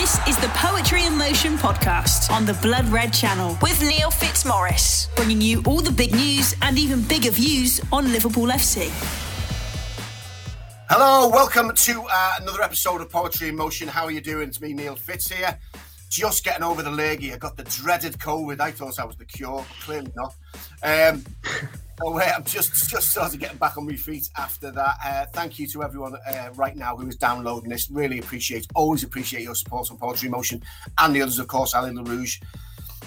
This is the Poetry in Motion podcast on the Blood Red Channel with Neil Fitzmaurice, bringing you all the big news and even bigger views on Liverpool FC. Hello, welcome to uh, another episode of Poetry in Motion. How are you doing? It's me, Neil Fitz here. Just getting over the leggy. I got the dreaded COVID. I thought I was the cure, clearly not. Um, Oh, I'm just just started getting back on my feet after that. Uh, thank you to everyone uh, right now who is downloading this. Really appreciate, always appreciate your support on Poetry Motion and the others, of course, Ali LaRouge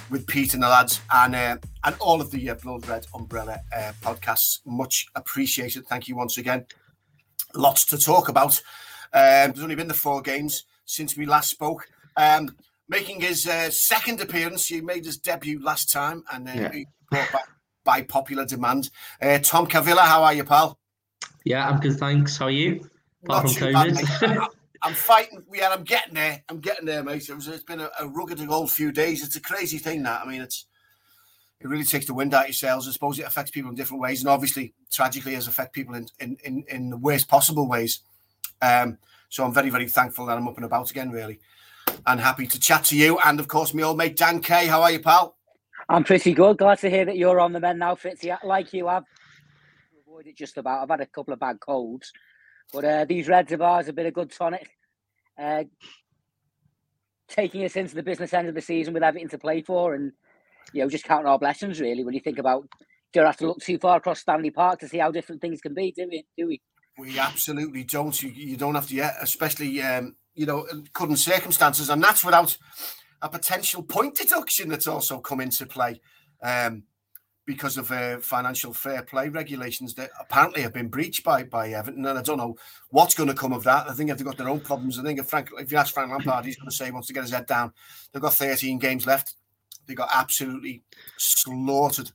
with Pete and the lads, and uh, and all of the uh, Blood Red Umbrella uh, podcasts. Much appreciated. Thank you once again. Lots to talk about. Um, there's only been the four games since we last spoke. Um, making his uh, second appearance, he made his debut last time, and then yeah. he brought back by popular demand. Uh, Tom Cavilla, how are you, pal? Yeah, I'm good, thanks. How are you? Apart Not from COVID. Bad, I'm fighting. Yeah, I'm getting there. I'm getting there, mate. It was, it's been a, a rugged old few days. It's a crazy thing that. I mean, it's it really takes the wind out of your sails. I suppose it affects people in different ways, and obviously, tragically, has affected people in in, in, in the worst possible ways. Um, so I'm very, very thankful that I'm up and about again, really, and happy to chat to you. And of course, my old mate Dan Kay. How are you, pal? I'm pretty good. Glad to hear that you're on the men now, Fitzy. Like you, I've avoided just about. I've had a couple of bad colds, but uh, these Reds of ours have been a good tonic. Uh, taking us into the business end of the season with everything to play for, and you know, just counting our blessings really. When you think about, don't have to look too far across Stanley Park to see how different things can be, do we? Do we? We absolutely don't. You, you don't have to yet, especially um, you know current circumstances, and that's without a potential point deduction that's also come into play um, because of uh, financial fair play regulations that apparently have been breached by by Everton. And I don't know what's going to come of that. I think they've got their own problems. I think if Frank, if you ask Frank Lampard, he's going to say he wants to get his head down. They've got 13 games left. They got absolutely slaughtered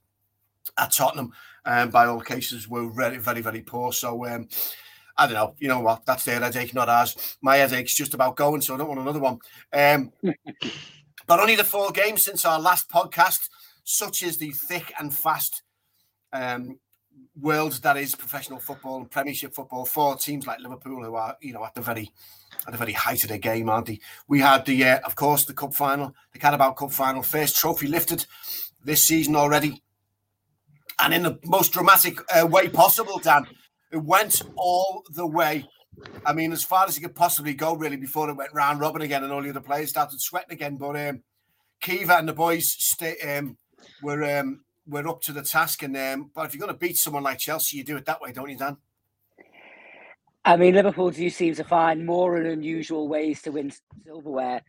at Tottenham. Um, by all cases, were very, very, very poor. So. Um, I don't know. You know what? That's their headache, not ours. My headache's just about going, so I don't want another one. Um, but only the four games since our last podcast, such is the thick and fast um, world that is professional football and Premiership football for teams like Liverpool, who are you know at the very at the very height of their game, aren't they? We had the, uh, of course, the cup final, the Carabao Cup final, first trophy lifted this season already, and in the most dramatic uh, way possible, Dan. It went all the way. I mean, as far as it could possibly go, really, before it went round robin again and all the other players started sweating again. But um, Kiva and the boys stay, um, were um, were up to the task. And um, but if you're going to beat someone like Chelsea, you do it that way, don't you, Dan? I mean, Liverpool do seem to find more and unusual ways to win silverware.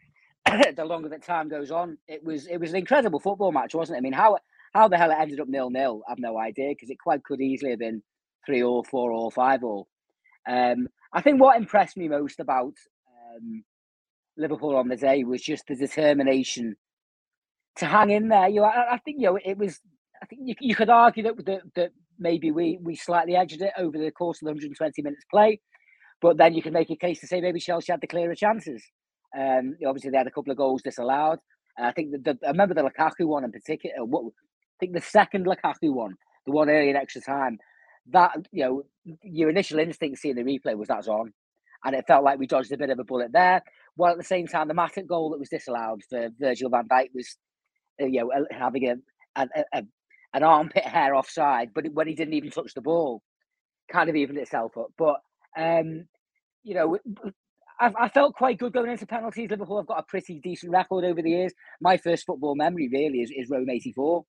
the longer that time goes on, it was it was an incredible football match, wasn't it? I mean, how how the hell it ended up nil nil, I've no idea because it quite could easily have been three or four or five or. Um, I think what impressed me most about um, Liverpool on the day was just the determination to hang in there. You know, I, I think you know it was. I think you, you could argue that, that that maybe we we slightly edged it over the course of the 120 minutes play, but then you can make a case to say maybe Chelsea had the clearer chances. Um, obviously, they had a couple of goals disallowed. I think the, the, I remember the Lukaku one in particular. What I think the second Lukaku one, the one early in extra time, that you know your initial instinct seeing the replay was that's on, and it felt like we dodged a bit of a bullet there. While at the same time, the Matip goal that was disallowed for Virgil Van Dijk was, uh, you know, having a, a, a an armpit hair offside, but when he didn't even touch the ball, kind of evened itself up. But um, you know, I, I, felt quite good going into penalties. Liverpool have got a pretty decent record over the years. My first football memory really is, is Rome '84,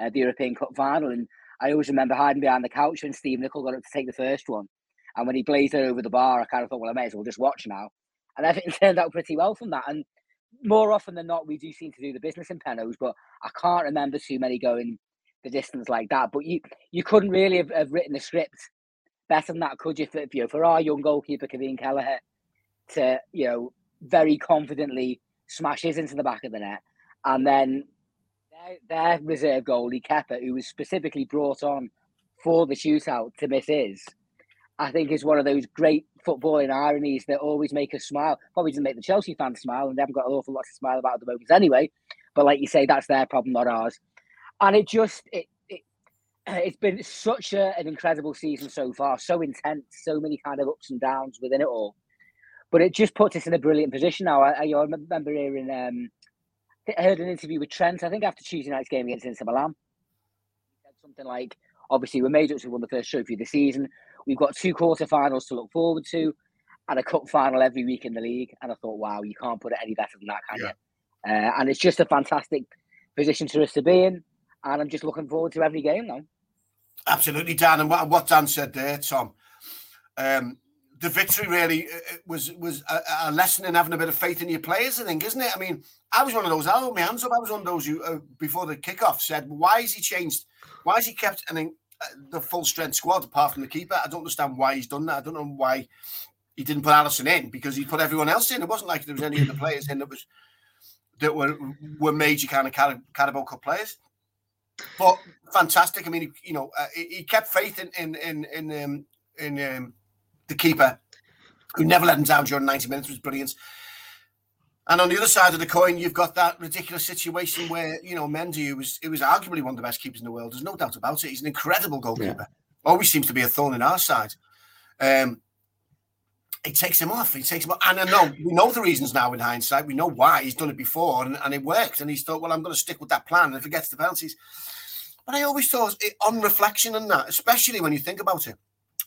uh, the European Cup final, and I always remember hiding behind the couch when Steve Nicol got up to take the first one. And when he blazed over the bar, I kind of thought, well, I may as well just watch now. And everything turned out pretty well from that. And more often than not, we do seem to do the business in Penos, but I can't remember too many going the distance like that. But you you couldn't really have, have written the script better than that, could you? For, you know, for our young goalkeeper, Caoimhín Kelleher, to, you know, very confidently smash his into the back of the net. And then their, reserve goalie Kepa, who was specifically brought on for the shootout to miss his, I think is one of those great footballing ironies that always make us smile. Probably doesn't make the Chelsea fans smile, and they haven't got an awful lot to smile about at the moment anyway. But like you say, that's their problem, not ours. And it just it, it it's been such a, an incredible season so far, so intense, so many kind of ups and downs within it all. but it just puts us in a brilliant position now. I, I remember hearing, um, I heard an interview with Trent, I think after Tuesday night's game against Inter Milan. He said something like, obviously, we're major to won the first trophy of the season. We've got two quarterfinals to look forward to and a cup final every week in the league. And I thought, wow, you can't put it any better than that, can yeah. you? Uh, and it's just a fantastic position for us to be in. And I'm just looking forward to every game now. Absolutely, Dan. And what, what Dan said there, Tom, um, the victory really uh, uh, was was a, a, lesson in having a bit of faith in your players, I think, isn't it? I mean, I was one of those. I hold my hands up. I was one of those who, uh, before the kickoff, said, "Why has he changed? Why has he kept I think, uh, the full strength squad apart from the keeper? I don't understand why he's done that. I don't know why he didn't put Alisson in because he put everyone else in. It wasn't like there was any of the players in that was that were were major kind of Carabao Cup players. But fantastic. I mean, you know, uh, he kept faith in in in in, um, in um, the keeper, who never let him down during 90 minutes, was brilliant. And on the other side of the coin, you've got that ridiculous situation where you know Mendy, who was it was arguably one of the best keepers in the world. There's no doubt about it. He's an incredible goalkeeper. Yeah. Always seems to be a thorn in our side. Um, it takes him off. He takes him off. And I know we know the reasons now in hindsight. We know why he's done it before and, and it worked. And he's thought, well, I'm going to stick with that plan. And if he gets the penalties. But I always thought, it, on reflection on that, especially when you think about it,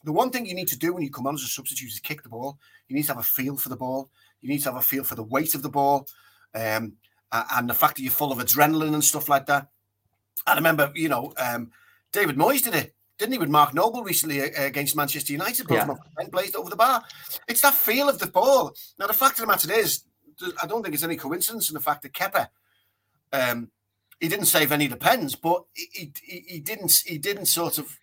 the one thing you need to do when you come on as a substitute is kick the ball. You need to have a feel for the ball. You need to have a feel for the weight of the ball, um, and the fact that you're full of adrenaline and stuff like that. I remember, you know, um, David Moyes did it, didn't he, with Mark Noble recently uh, against Manchester United, yeah. and blazed over the bar. It's that feel of the ball. Now, the fact of the matter is, I don't think it's any coincidence in the fact that Kepa, um, he didn't save any of the pens, but he, he, he didn't he didn't sort of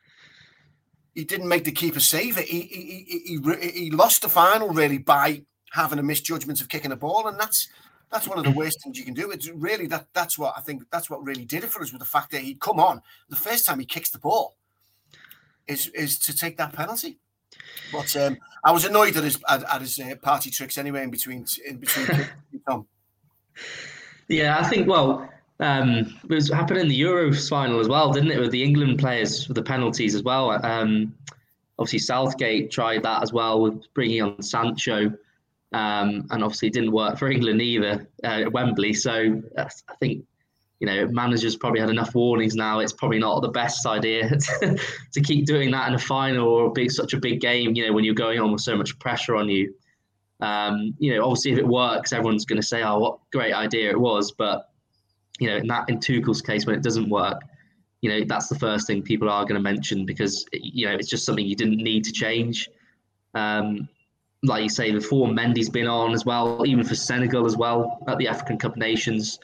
he didn't make the keeper save it. He he, he, he lost the final really by having a misjudgment of kicking a ball, and that's that's one of the worst things you can do. It's really that that's what I think that's what really did it for us with the fact that he'd come on the first time he kicks the ball is is to take that penalty. But um, I was annoyed at his at, at his uh, party tricks anyway in between in between Tom. Yeah, I think well um, it was happened in the Euros final as well, didn't it? With the England players with the penalties as well. Um, obviously, Southgate tried that as well with bringing on Sancho, um, and obviously it didn't work for England either uh, at Wembley. So uh, I think you know managers probably had enough warnings now. It's probably not the best idea to, to keep doing that in a final or big, such a big game. You know when you're going on with so much pressure on you. Um, you know, obviously, if it works, everyone's going to say, "Oh, what great idea it was!" But you know, in that in Tuchel's case, when it doesn't work, you know, that's the first thing people are going to mention because you know it's just something you didn't need to change. Um, like you say, before Mendy's been on as well, even for Senegal as well at the African Cup Nations.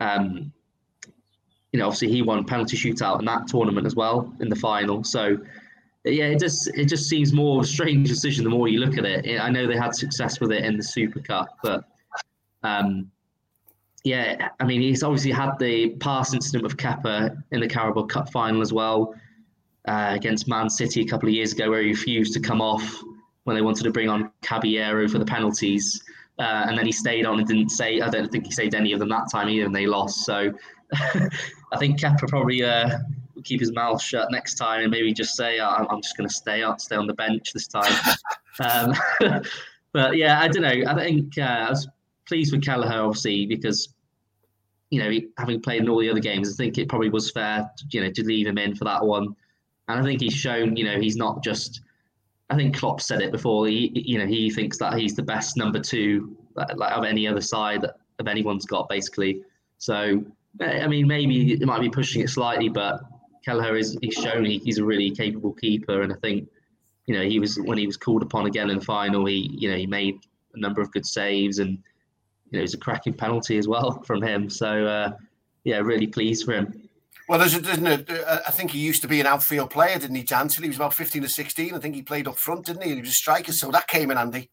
Um, you know, obviously he won penalty shootout in that tournament as well in the final. So yeah, it just it just seems more of a strange decision the more you look at it. I know they had success with it in the Super Cup, but um, yeah, I mean, he's obviously had the past incident with Kepa in the Carabao Cup final as well uh, against Man City a couple of years ago, where he refused to come off when they wanted to bring on Caballero for the penalties. Uh, and then he stayed on and didn't say, I don't think he saved any of them that time either, and they lost. So I think Kepa probably uh, will keep his mouth shut next time and maybe just say, oh, I'm just going to stay on, stay on the bench this time. um, but yeah, I don't know. I think uh, I was pleased with Kelleher, obviously, because you know, having played in all the other games, I think it probably was fair, to, you know, to leave him in for that one. And I think he's shown, you know, he's not just. I think Klopp said it before. He, you know, he thinks that he's the best number two, uh, like of any other side of anyone's got, basically. So, eh, I mean, maybe it might be pushing it slightly, but Kelleher is he's shown he, he's a really capable keeper, and I think, you know, he was when he was called upon again in the final, he, you know, he made a number of good saves and you know, it was a cracking penalty as well from him. So uh, yeah, really pleased for him. Well, there's a, there's a, I think he used to be an outfield player, didn't he, Jansen? He was about 15 or 16. I think he played up front, didn't he? He was a striker, so that came in handy.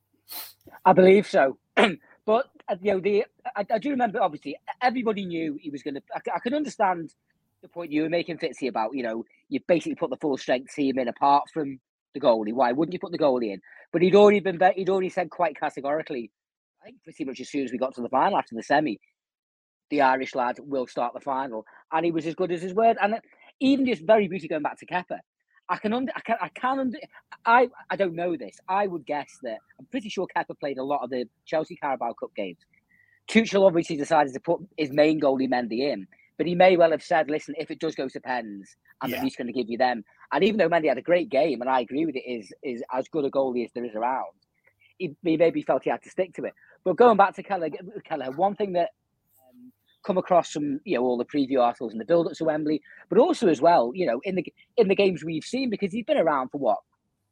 I believe so. but, uh, you know, the I, I, do remember, obviously, everybody knew he was going to. I, I can understand the point you were making, Fitzy, about, you know, you basically put the full strength team in apart from the goalie. Why wouldn't you put the goalie in? But he'd already been, he'd already said quite categorically I think pretty much as soon as we got to the final after the semi, the Irish lad will start the final, and he was as good as his word. And uh, even just very briefly going back to Kepa, I can under, I can, I can under, I, I don't know this. I would guess that I'm pretty sure Kepa played a lot of the Chelsea Carabao Cup games. Tuchel obviously decided to put his main goalie Mendy in, but he may well have said, "Listen, if it does go to pens, I'm yeah. at least going to give you them." And even though Mendy had a great game, and I agree with it, is is as good a goalie as there is around, he, he maybe felt he had to stick to it. But going back to Keller, Keller, one thing that um, come across from you know all the preview articles and the build up to Wembley, but also as well, you know, in the in the games we've seen because he's been around for what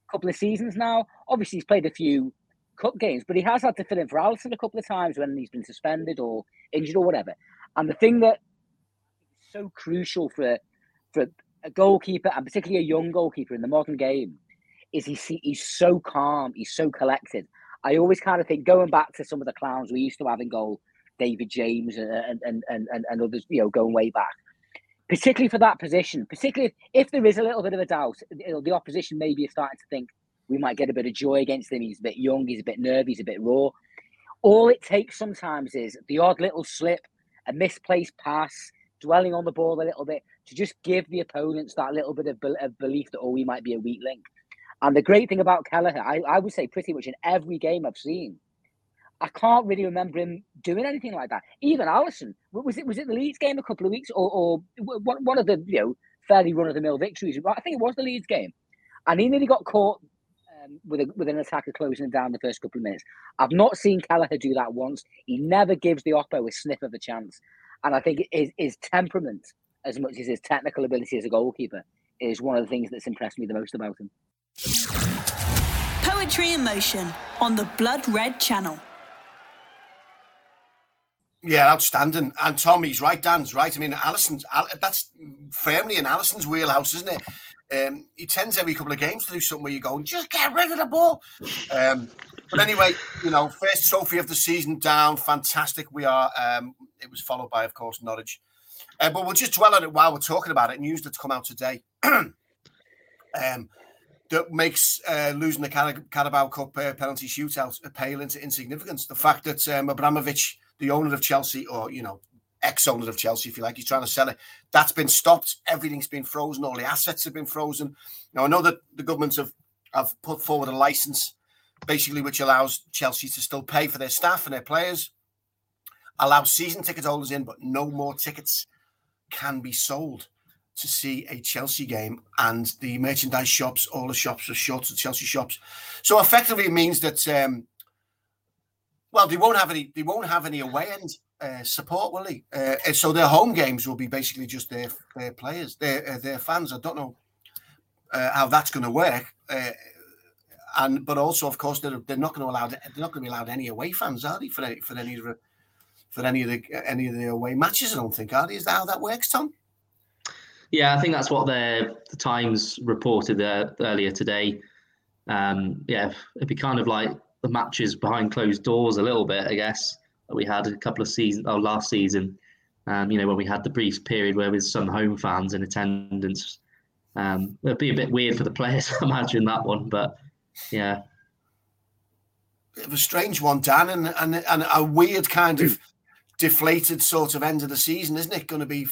a couple of seasons now. Obviously, he's played a few cup games, but he has had to fill in for Alisson a couple of times when he's been suspended or injured or whatever. And the thing that is so crucial for for a goalkeeper and particularly a young goalkeeper in the modern game is he he's so calm, he's so collected. I always kind of think going back to some of the clowns we used to have in goal, David James and and and and, and others, you know, going way back. Particularly for that position, particularly if, if there is a little bit of a doubt, the opposition maybe is starting to think we might get a bit of joy against him. He's a bit young, he's a bit nervy, he's a bit raw. All it takes sometimes is the odd little slip, a misplaced pass, dwelling on the ball a little bit to just give the opponents that little bit of, be- of belief that, oh, we might be a weak link. And the great thing about Kelleher, I, I would say pretty much in every game I've seen, I can't really remember him doing anything like that. Even Alisson, was it was it the Leeds game a couple of weeks, or, or one of the you know fairly run of the mill victories? I think it was the Leeds game, and he nearly got caught um, with a, with an attacker closing down the first couple of minutes. I've not seen Kelleher do that once. He never gives the Oppo a sniff of a chance, and I think his, his temperament, as much as his technical ability as a goalkeeper, is one of the things that's impressed me the most about him. Poetry in Motion on the Blood Red Channel. Yeah, outstanding. And Tommy's right, Dan's right. I mean, Alisson's that's firmly in Alisson's wheelhouse, isn't it? Um, he tends every couple of games to do something where you go, just get rid of the ball. Um, but anyway, you know, first trophy of the season down, fantastic. We are. Um, it was followed by, of course, Norwich. Uh, but we'll just dwell on it while we're talking about it. News that's come out today. um, that makes uh, losing the Car- Carabao Cup uh, penalty shootout pale into insignificance. The fact that um, Abramovich, the owner of Chelsea, or you know, ex-owner of Chelsea, if you like, he's trying to sell it. That's been stopped. Everything's been frozen. All the assets have been frozen. Now I know that the governments have have put forward a license, basically, which allows Chelsea to still pay for their staff and their players, allow season ticket holders in, but no more tickets can be sold to see a Chelsea game, and the merchandise shops, all the shops are shut, the Chelsea shops. So effectively, it means that um, well, they won't have any. They won't have any away end uh, support, will they? Uh, so their home games will be basically just their their players, their uh, their fans. I don't know uh, how that's going to work. Uh, and but also, of course, they're, they're not going to allow they're not going to be allowed any away fans, are they? For any for any for any of the any of the away matches, I don't think, are they? Is that how that works, Tom? Yeah, I think that's what the Times reported uh, earlier today. Um, yeah, it'd be kind of like the matches behind closed doors a little bit, I guess. We had a couple of seasons, or last season, um, you know, when we had the brief period where with some home fans in attendance. Um, it'd be a bit weird for the players, I imagine that one, but yeah. Bit of a strange one, Dan, and, and, and a weird kind of deflated sort of end of the season, isn't it? Going to be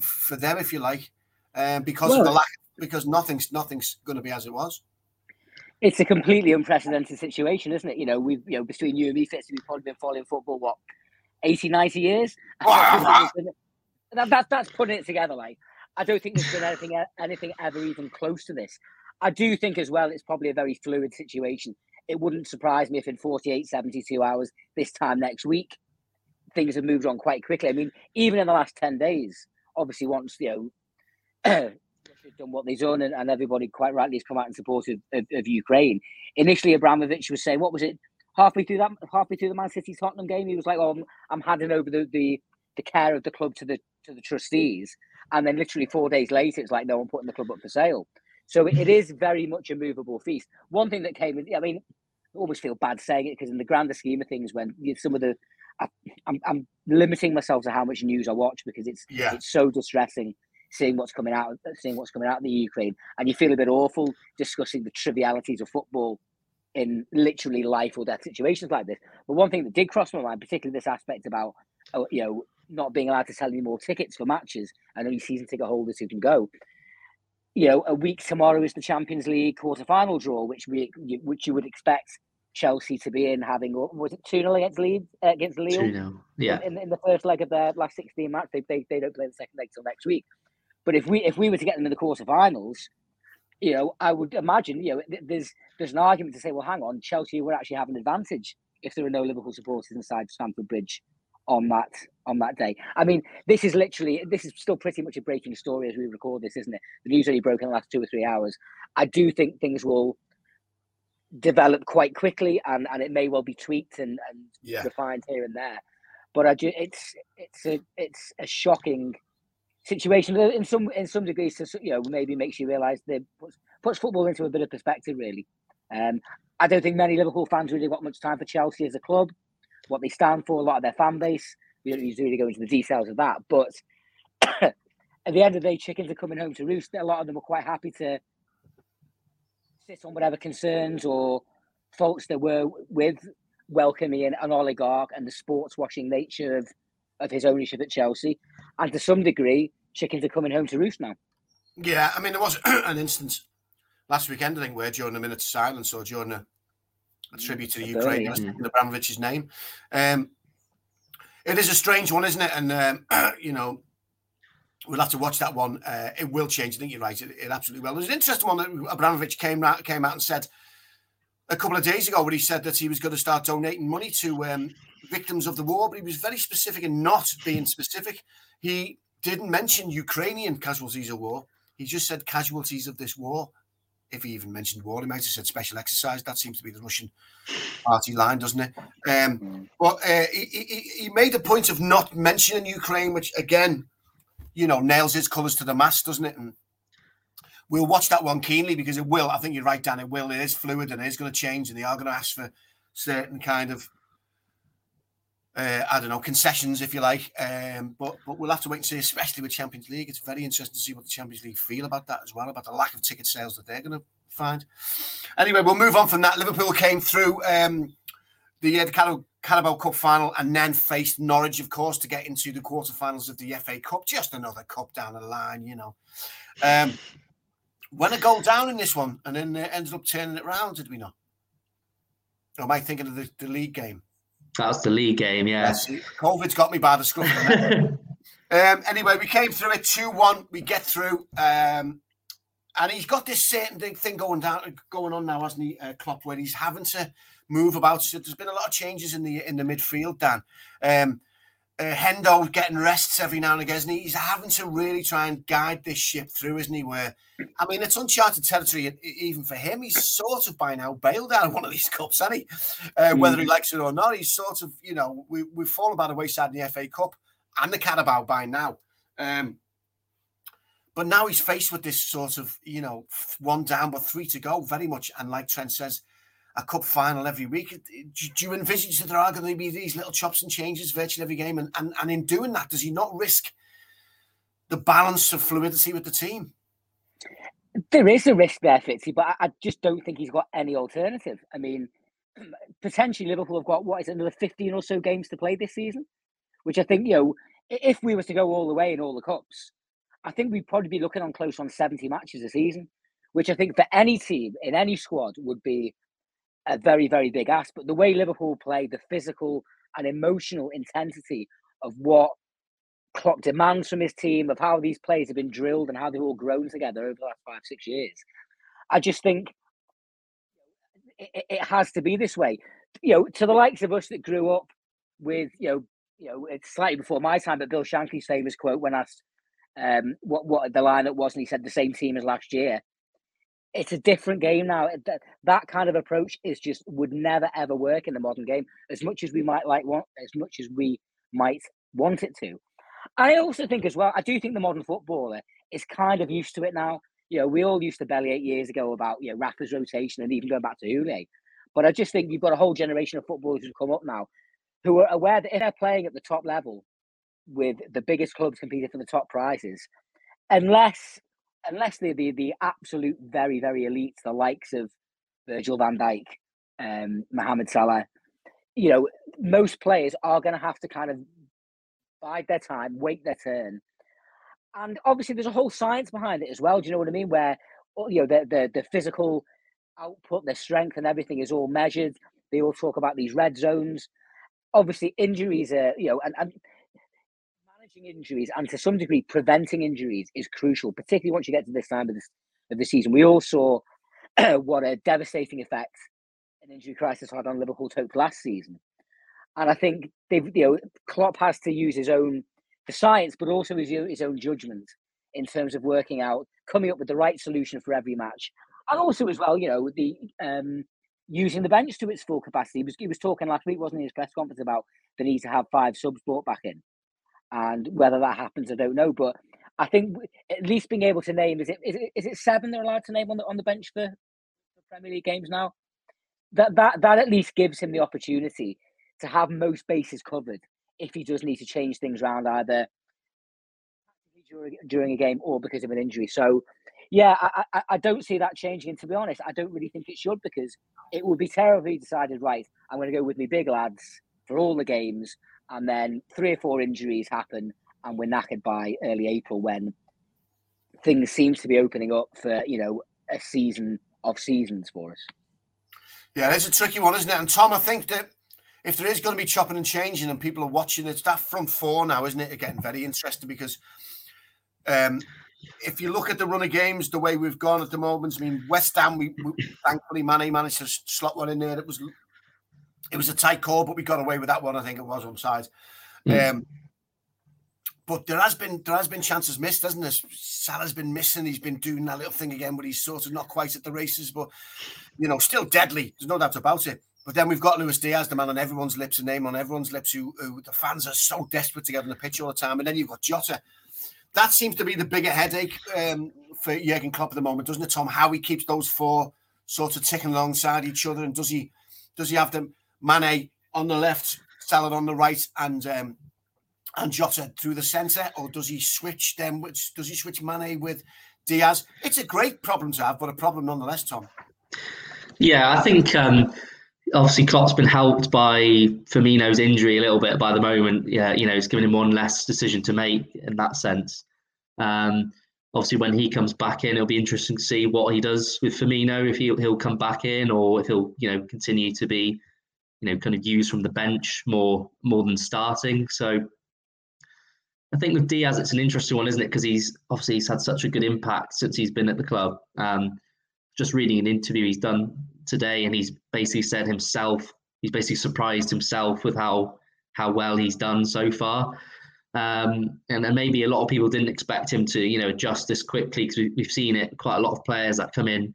for them, if you like, um, because well, of the lack, because nothing's nothing's going to be as it was. It's a completely unprecedented situation, isn't it? You know, we've you know between you and me, Fitzy, we've probably been following football what 80, 90 years. that, that, that's putting it together. Like, I don't think there's been anything anything ever even close to this. I do think as well, it's probably a very fluid situation. It wouldn't surprise me if in 48, 72 hours this time next week, things have moved on quite quickly. I mean, even in the last 10 days, obviously once you know Russia's done what they've done, and, and, everybody quite rightly has come out in support of, of, of, Ukraine. Initially, Abramovich was saying, "What was it?" Halfway through that, halfway through the Man City Tottenham game, he was like, "Oh, I'm, I'm handing over the, the the care of the club to the to the trustees," and then literally four days later, it's like, "No, I'm putting the club up for sale." So it, it is very much a movable feast. One thing that came, I mean, I always feel bad saying it because in the grander scheme of things, when some of the I, am I'm limiting myself to how much news I watch because it's yeah. it's so distressing seeing what's coming out, seeing what's coming out of the Ukraine, and you feel a bit awful discussing the trivialities of football in literally life or death situations like this. But one thing that did cross my mind, particularly this aspect about uh, you know not being allowed to sell any more tickets for matches and only season ticket holders who can go. you know, a week tomorrow is the Champions League quarter final draw, which we which you would expect Chelsea to be in, having was it two 0 against Leeds uh, against Lille? Two 0 yeah. In, in, the first leg of their last sixteen match, they, they they don't play the second leg till next week. But if we if we were to get them in the quarterfinals, you know, I would imagine you know there's there's an argument to say, well, hang on, Chelsea would actually have an advantage if there are no Liverpool supporters inside Stamford Bridge on that on that day. I mean, this is literally this is still pretty much a breaking story as we record this, isn't it? The news only broke in the last two or three hours. I do think things will develop quite quickly, and, and it may well be tweaked and, and yeah. refined here and there. But I do, it's it's a it's a shocking situation in some in some degrees. To, you know, maybe makes you realise that puts, puts football into a bit of perspective. Really, um, I don't think many Liverpool fans really got much time for Chelsea as a club what they stand for, a lot of their fan base. We don't usually go into the details of that. But at the end of the day, chickens are coming home to roost. A lot of them are quite happy to sit on whatever concerns or faults there were with welcoming an oligarch and the sports washing nature of, of his ownership at Chelsea. And to some degree, chickens are coming home to roost now. Yeah, I mean, there was an instance last weekend, I think, where during a minute of silence or during a a tribute to the Ukraine in Abramovich's name. Um, it is a strange one, isn't it? And um, you know, we'll have to watch that one. Uh, it will change. I think you're right. It, it absolutely will. There's an interesting one that Abramovich came out, came out and said a couple of days ago, where he said that he was going to start donating money to um, victims of the war, but he was very specific in not being specific. He didn't mention Ukrainian casualties of war. He just said casualties of this war if he even mentioned war, he might have said special exercise. That seems to be the Russian party line, doesn't it? Um. But uh, he, he, he, made a point of not mentioning Ukraine, which again, you know, nails his colours to the mast, doesn't it? And we'll watch that one keenly because it will. I think you're right, Dan. It will. It is fluid and it is going to change, and they are going to ask for certain kind of uh, I don't know, concessions, if you like. Um, but but we'll have to wait and see, especially with Champions League. It's very interesting to see what the Champions League feel about that as well, about the lack of ticket sales that they're going to find. Anyway, we'll move on from that. Liverpool came through um, the, uh, the Carabao Cup final and then faced Norwich, of course, to get into the quarterfinals of the FA Cup. Just another cup down the line, you know. Um, went a goal down in this one and then uh, ended up turning it around, did we not? Or am I thinking of the, the league game? That was the league game, yeah. Yes, COVID's got me by the scruff um, anyway, we came through it 2 1. We get through. Um, and he's got this certain thing going down, going on now, hasn't he, uh, Klopp, where he's having to move about. So there's been a lot of changes in the in the midfield, Dan. Um, uh, Hendo getting rests every now and again, isn't he? He's having to really try and guide this ship through, isn't he? Where, I mean, it's uncharted territory even for him. He's sort of by now bailed out of one of these cups, hasn't he? Uh, mm. Whether he likes it or not, he's sort of, you know, we, we've fallen by the wayside in the FA Cup and the Carabao by now. Um, but now he's faced with this sort of, you know, one down but three to go, very much. And like Trent says, a cup final every week. Do you envisage that there are going to be these little chops and changes virtually every game? And, and, and in doing that, does he not risk the balance of fluidity with the team? There is a risk there, Fitzy, but I, just don't think he's got any alternative. I mean, potentially Liverpool have got what is it, another 15 or so games to play this season, which I think, you know, if we were to go all the way in all the cups, I think we'd probably be looking on close on 70 matches a season, which I think for any team in any squad would be a very, very big ask. But the way Liverpool play, the physical and emotional intensity of what Klopp demands from his team, of how these players have been drilled and how they've all grown together over the last five, six years, I just think it, it has to be this way. You know, to the likes of us that grew up with, you know, you know, it's slightly before my time, but Bill Shankly's famous quote when asked um, what what the lineup was, and he said the same team as last year it's a different game now. That, that kind of approach is just would never ever work in the modern game. As much as we might like want, as much as we might want it to. I also think as well. I do think the modern footballer is kind of used to it now. You know, we all used to belly eight years ago about you know Rafa's rotation and even going back to Houllier. But I just think you've got a whole generation of footballers who've come up now who are aware that if they're playing at the top level with the biggest clubs competing for the top prizes, unless unless they're the, the absolute very, very elite, the likes of Virgil van Dijk, um, Mohamed Salah, you know, most players are going to have to kind of bide their time, wait their turn. and obviously there's a whole science behind it as well. Do you know what I mean? Where oh, you know the the, the physical output, their strength, and everything is all measured. They all talk about these red zones. Obviously, injuries are you know and, and managing injuries and to some degree preventing injuries is crucial, particularly once you get to this time of the, of the season. We all saw what a devastating effect an injury crisis had on Liverpool's hope last season. And I think they've, you know, Klopp has to use his own the science, but also his, his own judgment in terms of working out, coming up with the right solution for every match, and also as well, you know, the um, using the bench to its full capacity. He was, he was talking last week, wasn't he, his press conference about the need to have five subs brought back in, and whether that happens, I don't know, but I think at least being able to name is it is it, is it seven they're allowed to name on the on the bench for, for Premier League games now? That that that at least gives him the opportunity to have most bases covered if he does need to change things around either during, during a game or because of an injury. So, yeah, I, I, I, don't see that changing. And to be honest, I don't really think it should because it would be terribly decided, right, I'm going to go with me big lads for all the games. And then three or four injuries happen and we're knackered by early April when things seems to be opening up for, you know, a season of seasons for us. Yeah, it's a tricky one, isn't it? And Tom, I think that if there is going to be chopping and changing and people are watching, it's that front four now, isn't it? Again, very interesting because um, if you look at the run of games, the way we've gone at the moment, I mean, West Ham, we, we thankfully Mane managed to slot one in there. that was it was a tight call, but we got away with that one. I think it was on side. Mm. Um, but there has been there has been chances missed, hasn't there? Salah's been missing. He's been doing that little thing again, but he's sort of not quite at the races. But you know, still deadly. There's no doubt about it. But then we've got Luis Diaz, the man on everyone's lips, a name on everyone's lips, who, who the fans are so desperate to get on the pitch all the time. And then you've got Jota. That seems to be the bigger headache um, for Jurgen Klopp at the moment, doesn't it, Tom? How he keeps those four sort of ticking alongside each other, and does he does he have them Mane on the left, Salah on the right, and um, and Jota through the centre, or does he switch them? Which does he switch Mane with Diaz? It's a great problem to have, but a problem nonetheless, Tom. Yeah, I think um, obviously Klopp's been helped by Firmino's injury a little bit by the moment. Yeah, you know, it's given him one less decision to make in that sense. Um, obviously, when he comes back in, it'll be interesting to see what he does with Firmino. If he'll he'll come back in, or if he'll you know continue to be you know kind of used from the bench more more than starting. So. I think with Diaz, it's an interesting one, isn't it? Because he's obviously he's had such a good impact since he's been at the club. Um, just reading an interview he's done today, and he's basically said himself he's basically surprised himself with how how well he's done so far. Um, and, maybe a lot of people didn't expect him to, you know, adjust this quickly because we, we've seen it quite a lot of players that come in,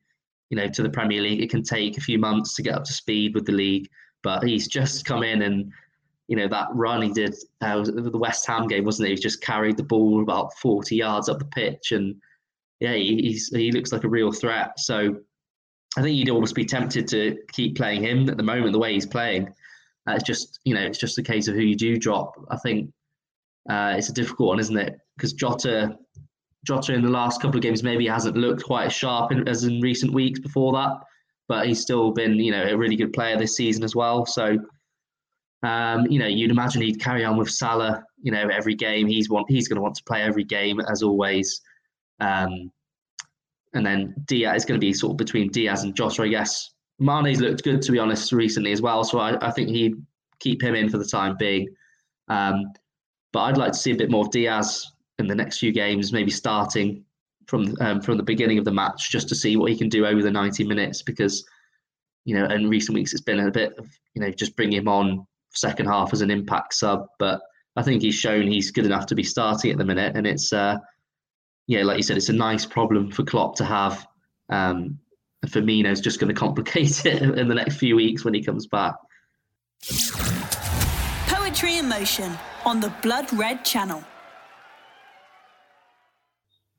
you know, to the Premier League. It can take a few months to get up to speed with the league, but he's just come in and, you know, that run he did uh, the West Ham game, wasn't it? He just carried the ball about 40 yards up the pitch and yeah, he's he looks like a real threat. So I think you'd almost be tempted to keep playing him at the moment, the way he's playing. Uh, it's just, you know, it's just a case of who you do drop. I think uh, it's a difficult one, isn't it? Because Jota, Jota in the last couple of games maybe hasn't looked quite as sharp in, as in recent weeks before that, but he's still been, you know, a really good player this season as well. So, um, you know, you'd imagine he'd carry on with Salah, you know, every game. He's want he's going to want to play every game as always. Um, and then Diaz is going to be sort of between Diaz and Jota, I guess. Mane's looked good, to be honest, recently as well. So I, I think he'd keep him in for the time being. Um, but I'd like to see a bit more of Diaz in the next few games, maybe starting from um, from the beginning of the match, just to see what he can do over the 90 minutes. Because, you know, in recent weeks it's been a bit of, you know, just bring him on second half as an impact sub. But I think he's shown he's good enough to be starting at the minute. And it's, uh, yeah, like you said, it's a nice problem for Klopp to have. Um, and Firmino's just going to complicate it in the next few weeks when he comes back. Poetry in motion on the Blood Red Channel.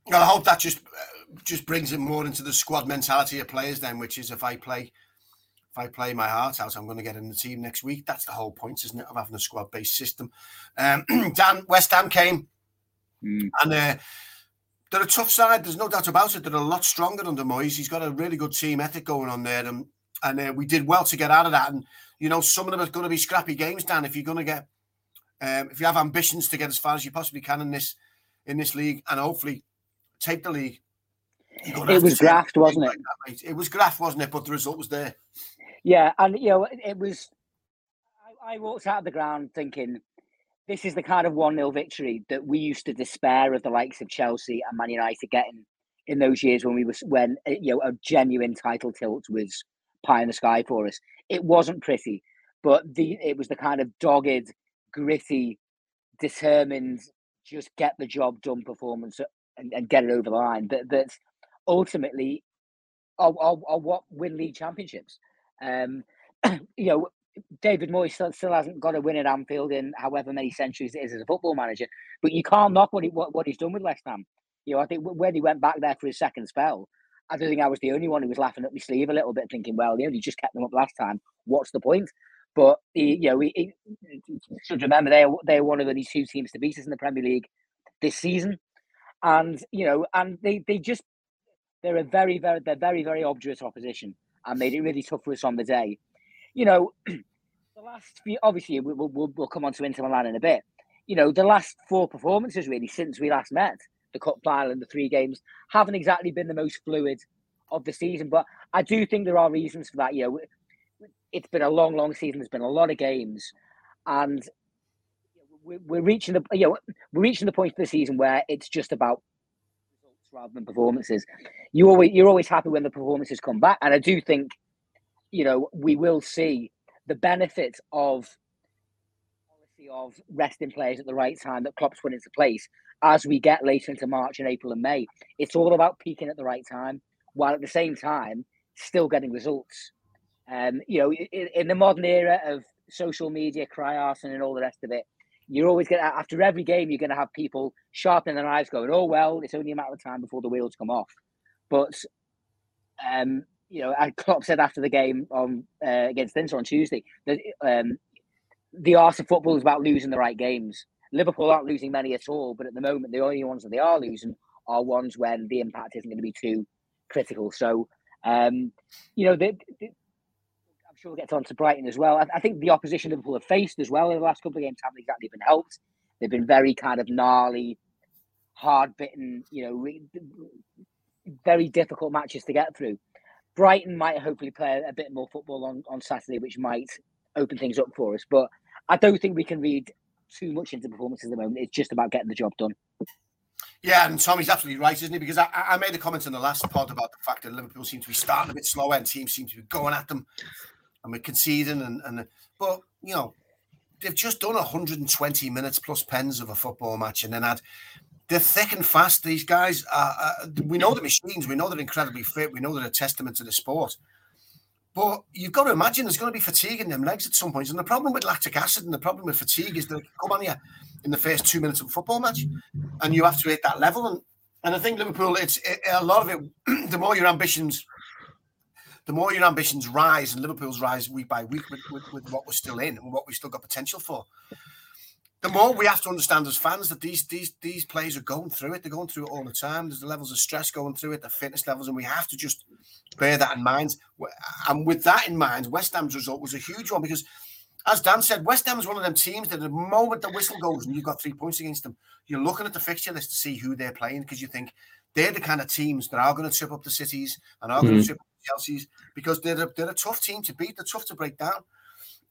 Well, I hope that just uh, just brings it more into the squad mentality of players. Then, which is if I play if I play my heart out, I'm going to get in the team next week. That's the whole point, isn't it, of having a squad based system? Um, Dan West Ham came mm. and. Uh, they're a tough side. There's no doubt about it. They're a lot stronger under Moyes. He's got a really good team ethic going on there, and and uh, we did well to get out of that. And you know, some of them are going to be scrappy games, Dan. If you're going to get, um, if you have ambitions to get as far as you possibly can in this in this league and hopefully take the league. It was graft, wasn't it? Like that, it was graft, wasn't it? But the result was there. Yeah, and you know, it was. I, I walked out of the ground thinking, this is the kind of one 0 victory that we used to despair of the likes of Chelsea and Man United getting in those years when we was when uh, you know a genuine title tilt was pie in the sky for us. It wasn't pretty, but the it was the kind of dogged, gritty, determined, just get the job done performance and, and get it over the line. That that ultimately are, are, are what win league championships. Um, you know, David Moyes still, still hasn't got a win at Anfield in however many centuries it is as a football manager, but you can't knock what, he, what, what he's done with West Ham. You know, I think when he went back there for his second spell, I don't think I was the only one who was laughing at my sleeve a little bit, thinking, well, you know, he just kept them up last time. What's the point? But he, you know, should remember they're they're one of the two teams to beat us in the Premier League this season, and you know, and they they just they're a very very they're very very obdurate opposition and made it really tough for us on the day. You know, the last few obviously we'll, we'll we'll come on to Inter Milan in a bit. You know, the last four performances really since we last met the cup final and the three games haven't exactly been the most fluid of the season. But I do think there are reasons for that. You know, it's been a long, long season. There's been a lot of games, and we're reaching the you know we're reaching the point of the season where it's just about results rather than performances. You always you're always happy when the performances come back, and I do think you know we will see the benefit of policy of resting players at the right time that Klopp's put into place as we get later into March and April and May. It's all about peaking at the right time, while at the same time still getting results. Um, you know, in, in the modern era of social media, cry arson, and all the rest of it, you're always going to, after every game, you're going to have people sharpening their eyes going, oh, well, it's only a matter of time before the wheels come off. But, um, you know, I Klopp said after the game on uh, against Inter on Tuesday that um, the art of football is about losing the right games. Liverpool aren't losing many at all, but at the moment, the only ones that they are losing are ones when the impact isn't going to be too critical. So, um, you know, the, the, sure we'll get on to Brighton as well. I, I, think the opposition Liverpool have faced as well in the last couple of games haven't exactly been helped. They've been very kind of gnarly, hard bitten, you know, re- very difficult matches to get through. Brighton might hopefully play a bit more football on, on Saturday, which might open things up for us. But I don't think we can read too much into performances at the moment. It's just about getting the job done. Yeah, and Tommy's absolutely right, isn't he? Because I, I made a comment in the last pod about the fact that Liverpool seem to be starting a bit slower and teams seem to be going at them and we're conceding and, and but you know, they've just done 120 minutes plus pens of a football match and then had they're thick and fast. These guys are, uh, we know the machines, we know they're incredibly fit, we know they're a testament to the sport. But you've got to imagine there's going to be fatigue in them legs at some point. And the problem with lactic acid and the problem with fatigue is that come on here in the first two minutes of a football match, and you have to hit that level. And and I think Liverpool, it's it, a lot of it. The more your ambitions, the more your ambitions rise, and Liverpool's rise week by week with, with, with what we're still in and what we still got potential for the more we have to understand as fans that these these these players are going through it. They're going through it all the time. There's the levels of stress going through it, the fitness levels, and we have to just bear that in mind. And with that in mind, West Ham's result was a huge one because, as Dan said, West Ham is one of them teams that the moment the whistle goes and you've got three points against them, you're looking at the fixture list to see who they're playing because you think they're the kind of teams that are going to trip up the cities and are mm-hmm. going to trip up Chelsea's because they're a, they're a tough team to beat. They're tough to break down.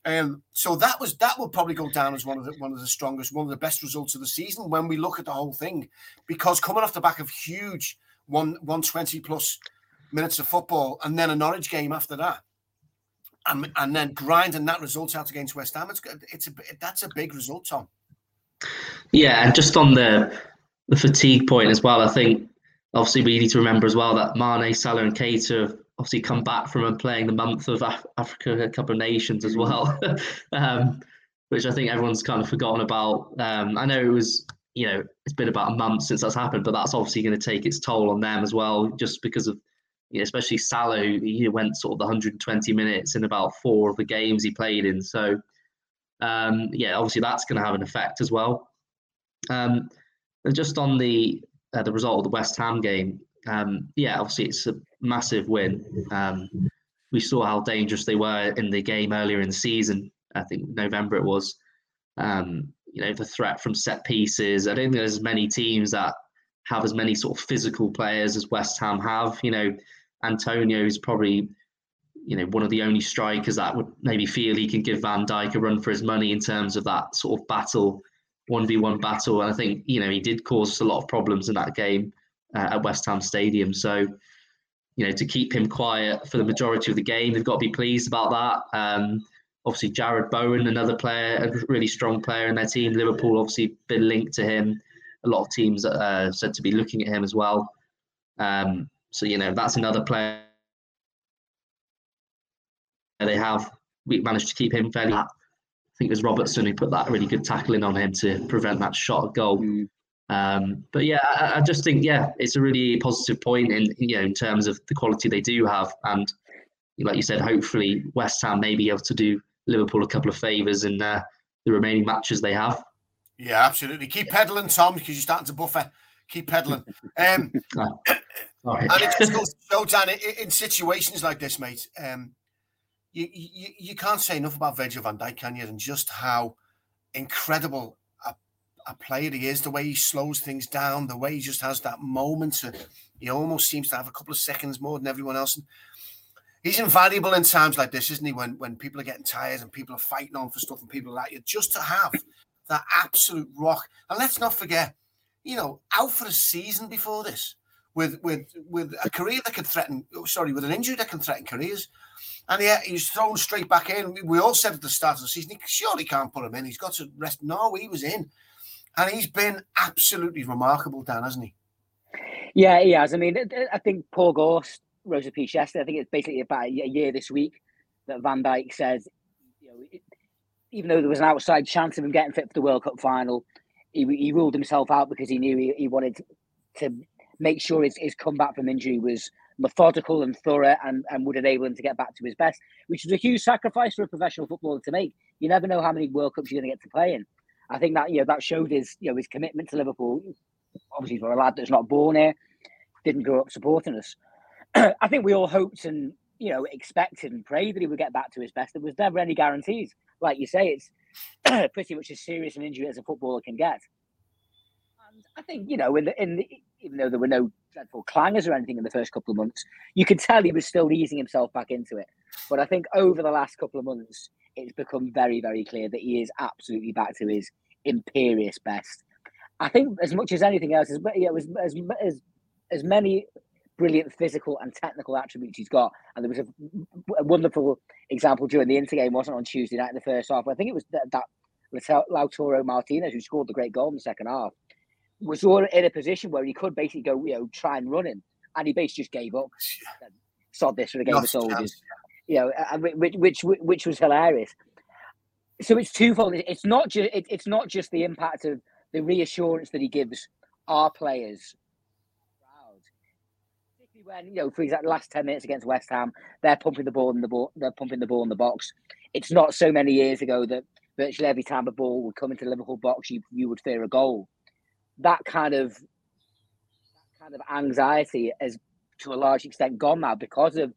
Um, so that was that will probably go down as one of the one of the strongest, one of the best results of the season when we look at the whole thing, because coming off the back of huge one one twenty plus minutes of football and then a Norwich game after that, and and then grinding that result out against West Ham, it's it's a that's a big result, Tom. Yeah, and just on the the fatigue point as well, I think obviously we need to remember as well that Mane, Salah, and Keita obviously come back from playing the month of Af- Africa Cup of Nations as well, um, which I think everyone's kind of forgotten about. Um, I know it was, you know, it's been about a month since that's happened, but that's obviously going to take its toll on them as well, just because of, you know, especially Salah, he went sort of the 120 minutes in about four of the games he played in. So, um, yeah, obviously that's going to have an effect as well. Um, just on the uh, the result of the West Ham game, um, yeah, obviously it's a massive win. Um, we saw how dangerous they were in the game earlier in the season. I think November it was. Um, you know, the threat from set pieces. I don't think there's many teams that have as many sort of physical players as West Ham have. You know, Antonio is probably, you know, one of the only strikers that would maybe feel he can give Van Dijk a run for his money in terms of that sort of battle, one v one battle. And I think you know he did cause a lot of problems in that game uh, at West Ham Stadium. So. You know, to keep him quiet for the majority of the game, they've got to be pleased about that. Um, obviously Jarrod Bowen, another player, a really strong player in their team. Liverpool obviously been linked to him. A lot of teams uh, said to be looking at him as well. Um, so you know that's another player they have. We managed to keep him fairly. I think it was Robertson who put that really good tackling on him to prevent that shot at goal. Mm. Um, but yeah, I, I, just think yeah, it's a really positive point in you know in terms of the quality they do have, and like you said, hopefully West Ham may be able to do Liverpool a couple of favours in uh, the remaining matches they have. Yeah, absolutely. Keep peddling, Tom, because you're starting to buffer. Keep peddling. Um, And it just goes to show, Dan, in, in situations like this, mate, um, you, you, you can't say enough about Virgil van Dijk, can you? And just how incredible a, player he is, the way he slows things down, the way he just has that moment. To, he almost seems to have a couple of seconds more than everyone else. And he's invaluable in times like this, isn't he? When when people are getting tired and people are fighting on for stuff and people like you, just to have that absolute rock. And let's not forget, you know, out for a season before this with with with a career that could threaten. Oh, sorry, with an injury that can threaten careers. And yeah, he's thrown straight back in. We all said at the start of the season, he surely can't put him in. He's got to rest. No, he was in. And he's been absolutely remarkable, Dan, hasn't he? Yeah, he has. I mean, I think Paul Gorst wrote a piece yesterday. I think it's basically about a year this week that Van Dijk says, you know, even though there was an outside chance of him getting fit for the World Cup final, he, he ruled himself out because he knew he, he wanted to make sure his, his comeback from injury was methodical and thorough and, and would enable him to get back to his best, which is a huge sacrifice for a professional footballer to make. You never know how many World Cups you're going to get to play in. I think that you know that showed his you know his commitment to Liverpool. Obviously, for a lad that's not born here, didn't grow up supporting us. I think we all hoped and you know expected and prayed that he would get back to his best. There was never any guarantees. Like you say, it's pretty much as serious an injury as a footballer can get. And I think you know, in the, in the, even though there were no dreadful clangers or anything in the first couple of months, you could tell he was still easing himself back into it. But I think over the last couple of months, it's become very, very clear that he is absolutely back to his imperious best. I think as much as anything else, as, know, as, as, as, as many brilliant physical and technical attributes he's got. And there was a, a wonderful example during the Inter game, wasn't on Tuesday night in the first half. I think it was that, that Lautaro Martinez who scored the great goal in the second half was all in a position where he could basically go, you know, try and run him, and he basically just gave up. Sod this for the game of soldiers, you know, uh, which, which which was hilarious. So it's twofold. It's not just it's not just the impact of the reassurance that he gives our players when you know, for example, last ten minutes against West Ham, they're pumping the ball in the ball, they're pumping the ball in the box. It's not so many years ago that virtually every time a ball would come into the Liverpool box, you you would fear a goal. That kind of that kind of anxiety has, to a large extent, gone now because of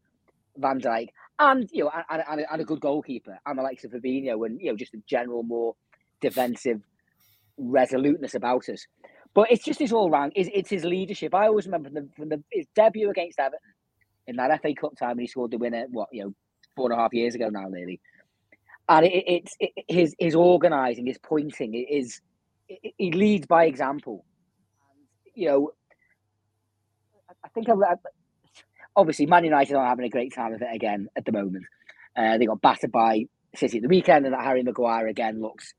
Van Dijk and you know, and, and, and a good goalkeeper, and the likes of Fabinho, and you know, just a general more defensive resoluteness about us. But it's just his all round. It's, it's his leadership. I always remember from the, from the his debut against Everton in that FA Cup time when he scored the winner. What you know, four and a half years ago now, nearly. And it, it's it, his his organising, his pointing, is he leads by example. And, you know, I think I, obviously Man United aren't having a great time of it again at the moment. Uh, they got battered by City at the weekend, and that Harry Maguire again looks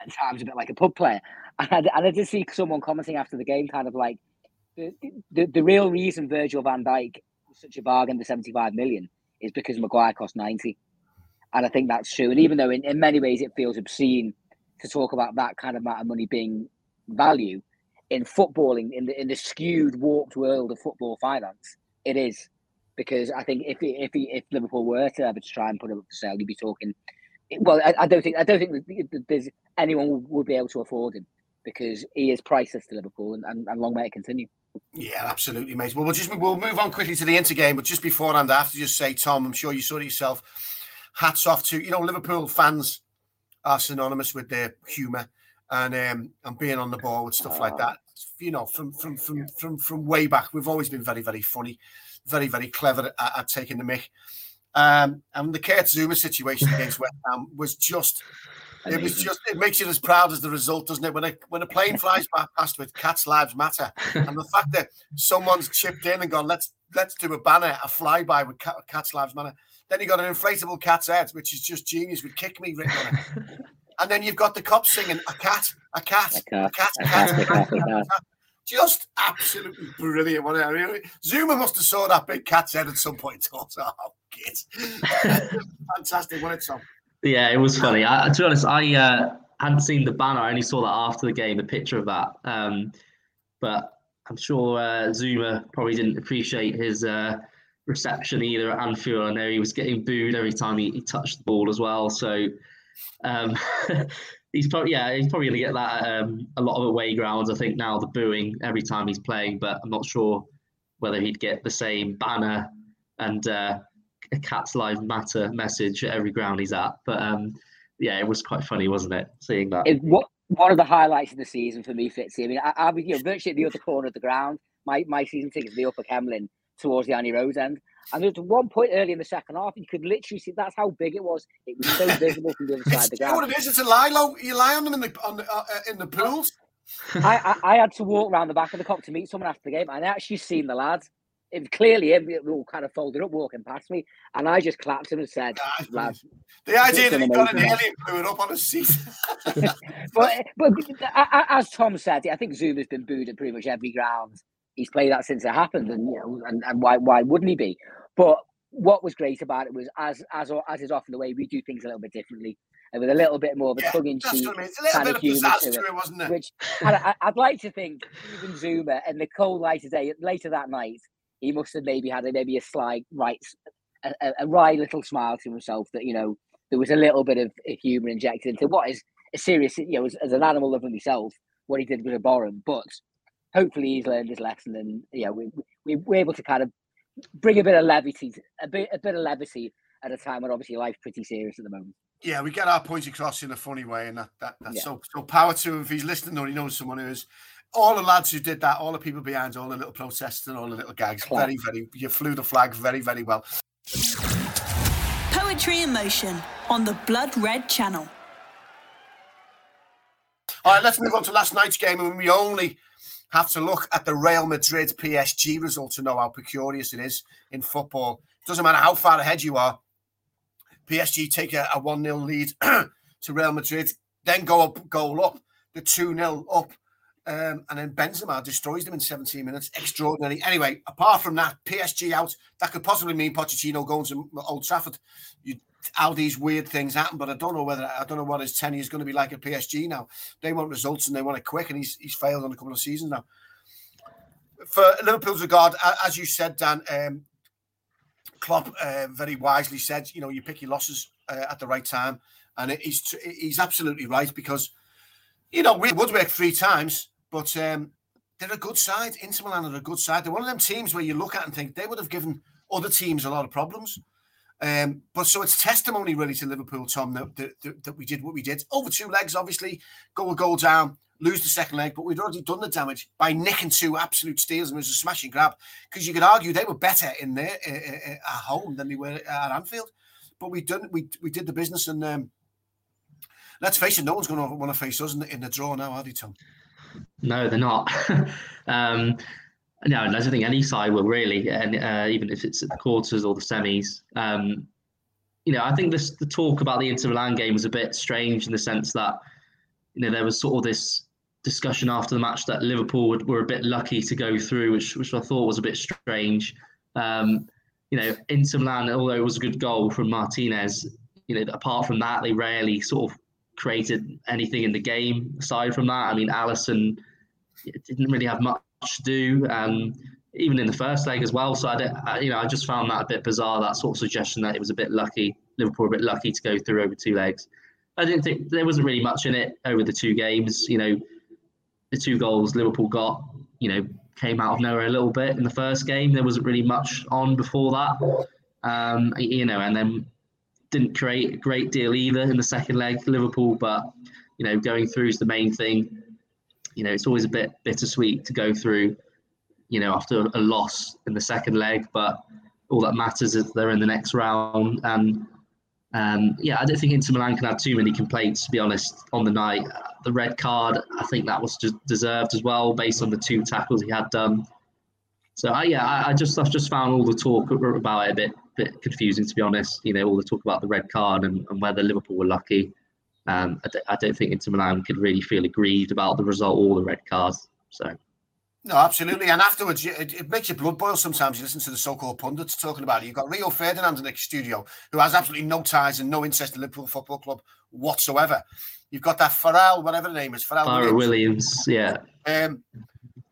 at times a bit like a pub player. And I, and I did see someone commenting after the game, kind of like the, the, the real reason Virgil van Dijk was such a bargain, the 75 million, is because Maguire cost 90. And I think that's true. And even though in, in many ways it feels obscene to talk about that kind of amount of money being value, in footballing, in the in the skewed, warped world of football finance, it is. Because I think if if if Liverpool were to ever try and put it up for sale, you'd be talking. Well, I, I don't think I don't think there's anyone would be able to afford him because he is priceless to Liverpool, and, and, and long may it continue. Yeah, absolutely, mate. Well, we'll just we'll move on quickly to the Inter game, but just before and after, just say, Tom, I'm sure you saw it yourself. Hats off to you know Liverpool fans are synonymous with their humour and um, and being on the ball with stuff like that. You know, from from from from from way back, we've always been very very funny, very very clever at, at taking the mic. Um, and the Kurt Zouma situation against West Ham was just. It was just. It makes you as proud as the result, doesn't it? When a when a plane flies past with "Cats Lives Matter," and the fact that someone's chipped in and gone, "Let's let's do a banner, a flyby with Cats Lives Matter." Then you got an inflatable cat's head, which is just genius with "Kick Me" written on it. And then you've got the Kop's singing "A cat, a cat, a cat, a cat, a cat." A cat. Just absolutely brilliant. One Zouma must have saw that big cat's head at some point. Also, oh, kids, fantastic, wasn't it, Tom? Yeah, it was funny. I, to be honest, I uh, hadn't seen the banner. I only saw that after the game, the picture of that. Um, but I'm sure uh, Zouma probably didn't appreciate his uh, reception either at Anfield. I know he was getting booed every time he, he touched the ball as well. So um, he's probably yeah he's probably going to get that um, a lot of away grounds. I think now the booing every time he's playing, but I'm not sure whether he'd get the same banner and uh, a Cats Live Matter message at every ground he's at. But um, yeah, it was quite funny, wasn't it, seeing that? It, what one of the highlights of the season for me, Fitzy. I mean, I, I was you know virtually at the other corner of the ground. My my season tickets the upper Kemlyn towards the Annie Road end. And there was one point early in the second half, you could literally see that's how big it was. It was so visible from the other side of the ground. You know what it is? It's a Lilo. You lie on them in the on the, uh, uh in the pools. I, I, I had to walk around the back of the Kop to meet someone after the game, and I actually seen the lads it clearly it all kind of folded up walking past me, and I just clapped him and said, "Lads." The idea that he got an alien fluid up on a seat. but, but as Tom said, I think Zouma's been booed at pretty much every ground. He's played that since it happened, and you know, and, and why why wouldn't he be? But what was great about it was, as as as is often the way, we do things a little bit differently and with a little bit more of a yeah, tongue in cheek kind of humour to it, wasn't it? Which I, would like to think even Zouma and the cold light today later that night he must have maybe had a, maybe a sly right a, a, a wry little smile to himself that you know there was a little bit of humour injected into what is a serious you know as, as an animal lover myself what he did was abhorrent but hopefully he's learned his lesson and you know we, we we're able to kind of bring a bit of levity a bit a bit of levity at a time when obviously life's pretty serious at the moment yeah, we get our points across in a funny way, and that, that that's yeah. so so power to him if he's listening or he knows someone who is all the lads who did that, all the people behind all the little protests and all the little gags, very, very, you flew the flag very, very well. Poetry in motion on the Blood Red channel. All right, let's move on to last night's game, and we only have to look at the Real Madrid PSG result to know how precarious it is in football. Doesn't matter how far ahead you are. PSG take a, a 1 0 lead to Real Madrid, then go up, goal up, the 2 0 up um, and then Benzema destroys them in 17 minutes. Extraordinary. Anyway, apart from that, PSG out. That could possibly mean Pochettino going to Old Trafford. You, how these weird things happen, but I don't know whether I don't know what his tenure is going to be like at PSG now. They want results and they want it quick, and he's he's failed on a couple of seasons now. For Liverpool's regard, as you said, Dan, um, Klopp uh, very wisely said, you know, you pick your losses uh, at the right time, and he's he's absolutely right because you know we would work three times but um, they're a good side. Inter Milan are a good side. They're one of them teams where you look at and think they would have given other teams a lot of problems. Um, but so it's testimony really to Liverpool, Tom, that, that, that, we did what we did. Over two legs, obviously, go a goal down, lose the second leg, but we'd already done the damage by nicking two absolute steals and it was a smashing grab. Because you could argue they were better in there uh, uh, at home than they were at Anfield. But we done we we did the business and um, let's face it, no one's going to want to face us in the, in the draw now, are they, Tom? No, they're not. um, no, I don't think any side will really, and uh, even if it's at the quarters or the semis. Um, you know, I think this the talk about the Inter Milan game was a bit strange in the sense that you know there was sort of this discussion after the match that Liverpool would, were a bit lucky to go through, which which I thought was a bit strange. Um, you know, Inter Milan, although it was a good goal from Martinez, you know, apart from that, they rarely sort of created anything in the game aside from that. I mean, Alisson didn't really have much to do, um, even in the first leg as well. So I, I, you know, I just found that a bit bizarre. That sort of suggestion that it was a bit lucky, Liverpool a bit lucky to go through over two legs. I didn't think there wasn't really much in it over the two games. You know, the two goals Liverpool got, you know, came out of nowhere a little bit in the first game. There wasn't really much on before that. Um, you know, and then didn't create a great deal either in the second leg, Liverpool. But you know, going through is the main thing. You know, it's always a bit bittersweet to go through, you know, after a loss in the second leg, but all that matters is they're in the next round. And um, yeah, I don't think Inter Milan can have too many complaints, to be honest, on the night. The red card, I think that was just deserved as well, based on the two tackles he had done. So I, yeah, I, I just I've just found all the talk about it a bit bit confusing, to be honest. You know, all the talk about the red card and, and whether Liverpool were lucky. Um, I, d- I don't think Inter Milan could really feel aggrieved about the result or the red cards. So. No, absolutely. And afterwards, it, it, makes your blood boil sometimes. You listen to the so called pundits talking about it. You've got Rio Ferdinand in the studio, who has absolutely no ties and no interest in Liverpool Football Club whatsoever. You've got that Pharrell, whatever the name is, Pharrell Williams. Williams. yeah. Um,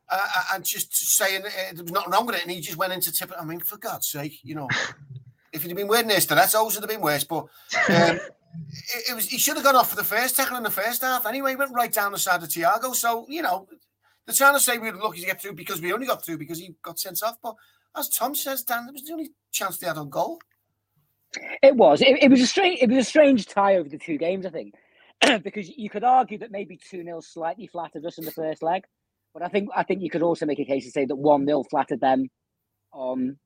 uh, and just saying uh, there was nothing wrong with it, and he just went into tip. I mean, for God's sake, you know, if he'd been wearing this, that's always would have been worse. But um, it, it, was he should have gone off for the first tackle in the first half anyway. He went right down the side of Thiago. So you know, they're trying to say we were lucky to get through because we only got through because he got sent off. But as Tom says, Dan, it was the only chance they had on goal. It was. It, it was a strange. It was a strange tie over the two games. I think because you could argue that maybe two 0 slightly flattered us in the first leg, but I think I think you could also make a case to say that one 0 flattered them. On,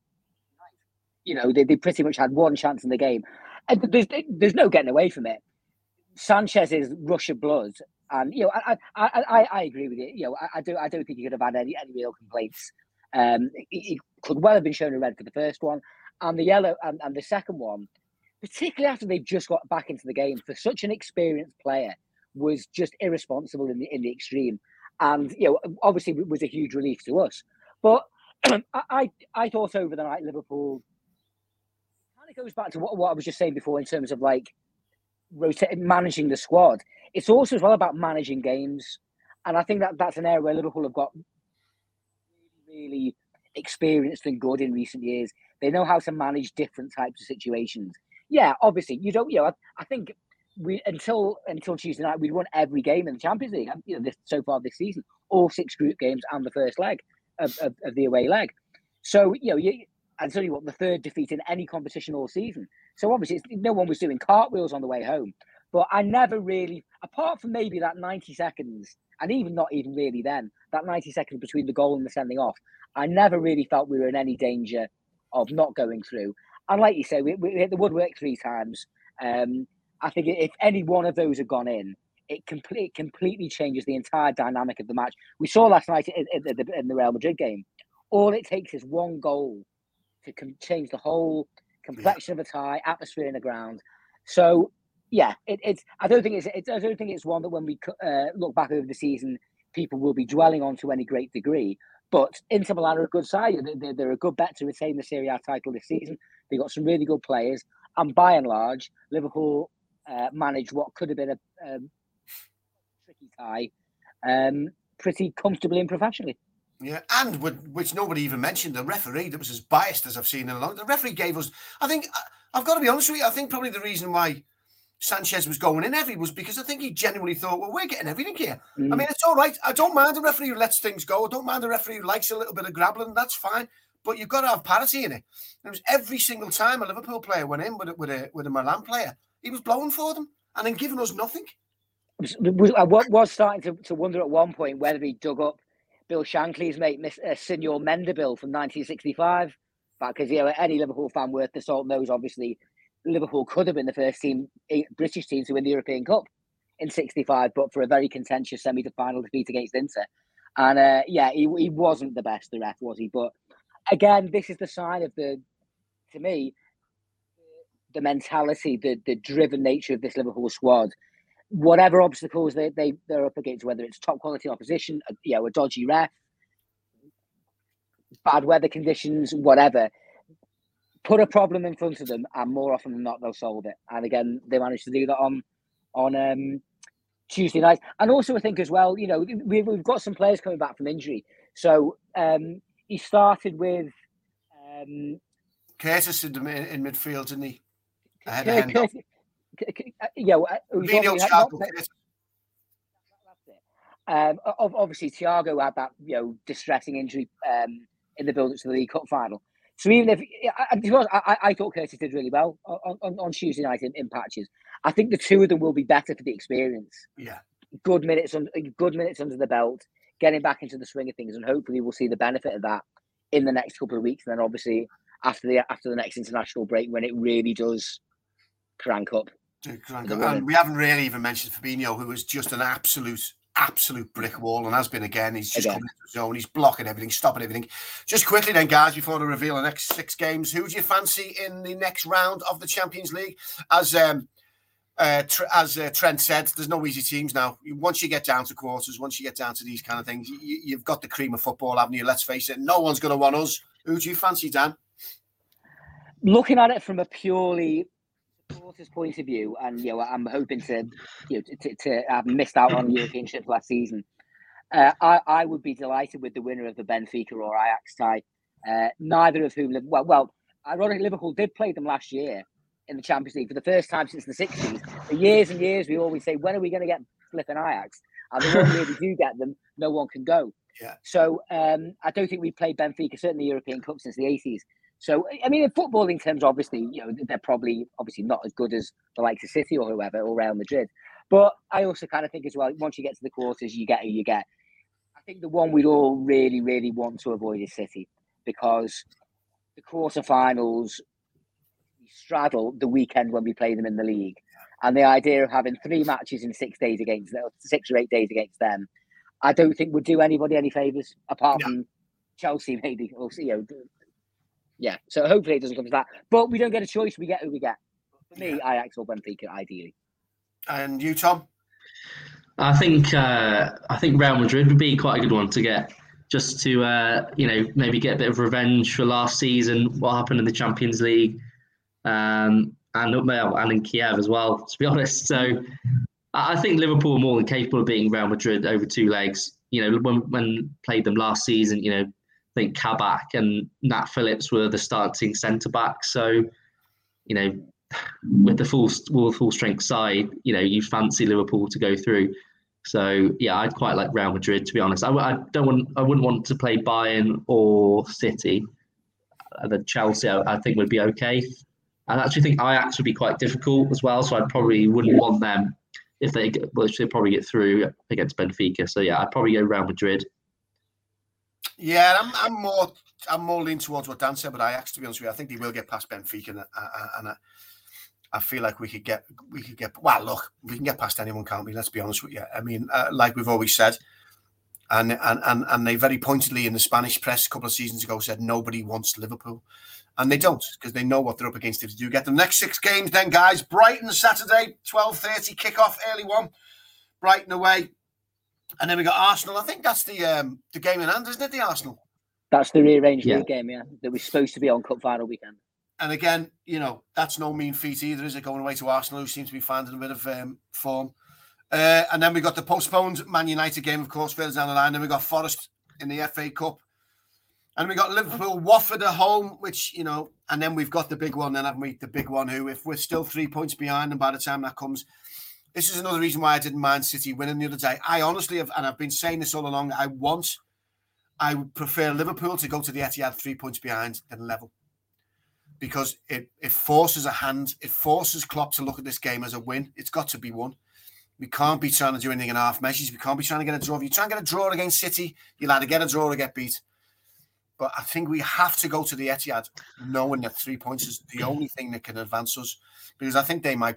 you know, they, they pretty much had one chance in the game, there's there's no getting away from it. Sanchez's rush of blood, and you know, I I, I, I agree with you. You know, I, I do I don't think he could have had any, any real complaints. Um, he, he, could well have been shown a red for the first one, and the yellow and, and the second one, particularly after they've just got back into the game for such an experienced player, was just irresponsible in the in the extreme, and you know, obviously was a huge relief to us. But I I thought over the night Liverpool kind of goes back to what, what I was just saying before in terms of like rotating, managing the squad. It's also as well about managing games, and I think that that's an area where Liverpool have got really, really experienced and good in recent years. They know how to manage different types of situations. Yeah, obviously, you don't. You know, I, I think we until until Tuesday night we'd won every game in the Champions League. You know, this, so far this season, all six group games and the first leg of, of, of the away leg. So you know, you, and tell you what, the third defeat in any competition all season. So obviously, no one was doing cartwheels on the way home. But I never really, apart from maybe that 90 seconds, and even not even really then, that 90 seconds between the goal and the sending off, I never really felt we were in any danger of not going through. And like you say, we, we hit the woodwork three times. Um, I think if any one of those had gone in, it, complete, completely changes the entire dynamic of the match. We saw last night in, in, in the Real Madrid game. All it takes is one goal to change the whole complexion yeah. of a tie, atmosphere in the ground. So yeah, it, it's. I don't think it's, it's. I don't think it's one that when we uh, look back over the season, people will be dwelling on to any great degree. But Inter Milan are a good side. They're, they're a good bet to retain the Serie A title this season. They've got some really good players, and by and large, Liverpool uh, managed what could have been a um, tricky tie um, pretty comfortably and professionally. Yeah, and which nobody even mentioned, the referee that was as biased as I've seen in a long. The referee gave us. I think I've got to be honest with you. I think probably the reason why Sanchez was going in heavy was because I think he genuinely thought, well, we're getting everything here. Mm. I mean, it's all right. I don't mind the referee who lets things go. I don't mind the referee who likes a little bit of grappling. That's fine. But you've got to have parity in it. It was every single time a Liverpool player went in with a, with a, with a Milan player, he was blowing for them and then giving us nothing. I was starting to, to wonder at one point whether he dug up Bill Shankly's mate, Miss uh, Senor Mendibil from 1965. But Because you know, any Liverpool fan worth the salt knows, obviously, Liverpool could have been the first team, British team, to win the European Cup in '65, but for a very contentious semi-final defeat against Inter. And uh, yeah, he, he wasn't the best, the ref, was he? But again, this is the sign of the, to me, the mentality, the the driven nature of this Liverpool squad whatever obstacles they, they, they're up against, whether it's top quality opposition, a, you know, a dodgy ref, bad weather conditions, whatever, put a problem in front of them, and more often than not, they'll solve it. And again, they managed to do that on on um, Tuesday night. And also, I think as well, you know, we've, we've got some players coming back from injury. So um, he started with um, Curtis in, in midfield, didn't he? Curtis, yeah, um, obviously, Thiago had that you know distressing injury um, in the build-up to the League Cup final. So even if I, I, I thought Curtis did really well on, on, on Tuesday night in, in, patches, I think the two of them will be better for the experience. Yeah. good minutes on good minutes under the belt, getting back into the swing of things, and hopefully we'll see the benefit of that in the next couple of weeks. And then obviously after the after the next international break when it really does crank up. And we haven't really even mentioned Fabinho, who is just an absolute absolute brick wall and has been again. He's just again. coming into the zone. He's blocking everything, stopping everything. Just quickly then, guys, before the reveal the next six games, who do you fancy in the next round of the Champions League? As um, uh, as uh, Trent said, there's no easy teams now. Once you get down to quarters, once you get down to these kind of things, you, have got the cream of football, haven't you? Let's face it. No one's going to want us. Who do you fancy, Dan? looking at it from a purely supporters point of view, and you know, I'm hoping to, you know, to, to have missed out on the European ships last season. Uh, I, I would be delighted with the winner of the Benfica or Ajax tie. Uh, neither of whom, well, well, ironically, Liverpool did play them last year in the Champions League for the first time since the 60s. For years and years, we always say, when are we going to get flipping Ajax? And the one year we do get them, no one can go. Yeah. So um, I don't think we played Benfica, certainly European Cup since the 80s. So I mean, in footballing terms, obviously, you know, they're probably obviously not as good as the likes of City or whoever or Real Madrid. But I also kind of think as well, once you get to the quarters, you get who you get. I think the one we'd all really, really want to avoid is City because the quarterfinals straddle the weekend when we play them in the league. And the idea of having three matches in six days against them, six or eight days against them, I don't think would do anybody any favours apart no. from Chelsea, maybe, or you know, yeah. So hopefully it doesn't come to that. But we don't get a choice. We get who we get. For me, yeah. Ajax or Benfica, ideally. And you, Tom? I think uh, I think Real Madrid would be quite a good one to get, just to uh, you know maybe get a bit of revenge for last season, what happened in the Champions League, um, and well, and in Kiev as well. To be honest, so I think Liverpool are more than capable of beating Real Madrid over two legs. You know, when when played them last season, you know I think Kabak and Nat Phillips were the starting centre back. So, you know, with the full with full strength side, you know, you fancy Liverpool to go through. So yeah, I'd quite like Real Madrid to be honest. I, I don't want I wouldn't want to play Bayern or City. Uh, the Chelsea I, I think would be okay. I actually think Ajax would be quite difficult as well. So I probably wouldn't want them if they well, they probably get through against Benfica. So yeah, I'd probably go Real Madrid. Yeah, I'm, I'm more I'm more leaning towards what Dan said, but Ajax, to be honest with you, I think they will get past Benfica, and, and I, I feel like we could get we could get well. Look, we can get past anyone, can't we? Let's be honest with you. I mean, uh, like we've always said, and and and and they very pointedly in the Spanish press a couple of seasons ago said nobody wants Liverpool, and they don't because they know what they're up against if they do get them. Next six games, then guys, Brighton Saturday, twelve thirty kickoff, early one, Brighton away, and then we got Arsenal. I think that's the um, the game in hand, isn't it? The Arsenal. That's the rearranged yeah. game, yeah. That was supposed to be on Cup final weekend. And again, you know, that's no mean feat either, is it? Going away to Arsenal, who seems to be finding a bit of um, form. Uh, and then we got the postponed Man United game, of course, further down the line. Then we got Forest in the FA Cup. And we got Liverpool, Watford at home, which, you know, and then we've got the big one, then haven't we? The big one, who, if we're still three points behind, and by the time that comes, this is another reason why I didn't mind City winning the other day. I honestly have, and I've been saying this all along, I want, I would prefer Liverpool to go to the Etihad three points behind than level. Because it, it forces a hand, it forces Klopp to look at this game as a win. It's got to be won. We can't be trying to do anything in half measures. We can't be trying to get a draw. If you try and get a draw against City, you'll either get a draw or get beat. But I think we have to go to the Etihad knowing that three points is the only thing that can advance us. Because I think they might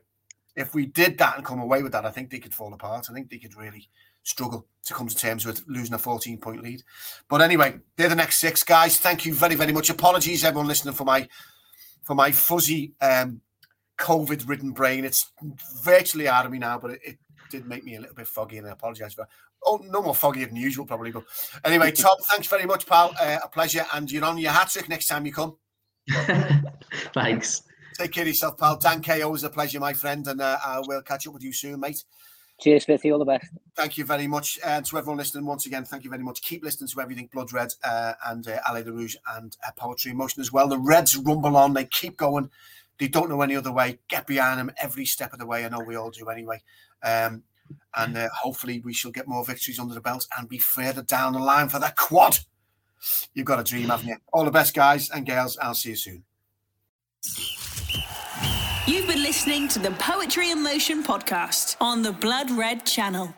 if we did that and come away with that, I think they could fall apart. I think they could really struggle to come to terms with losing a 14 point lead. But anyway, they're the next six guys. Thank you very, very much. Apologies, everyone listening, for my for my fuzzy um, COVID ridden brain. It's virtually out of me now, but it, it did make me a little bit foggy, and I apologize for. Oh, no more foggy than usual, probably. But anyway, Tom, thanks very much, pal. Uh, a pleasure, and you're on your hat trick next time you come. thanks. Take care of yourself, pal. Dan K, always a pleasure, my friend, and uh, I will catch up with you soon, mate. Cheers, Fitzy. All the best. Thank you very much. And to everyone listening, once again, thank you very much. Keep listening to everything Blood Red uh, and uh, Alley de Rouge and uh, Poetry in Motion as well. The Reds rumble on. They keep going. They don't know any other way. Get behind them every step of the way. I know we all do anyway. Um, and uh, hopefully we shall get more victories under the belt and be further down the line for that quad. You've got a dream, haven't you? All the best, guys and girls. I'll see you soon. You've been listening to the Poetry in Motion podcast on the Blood Red channel.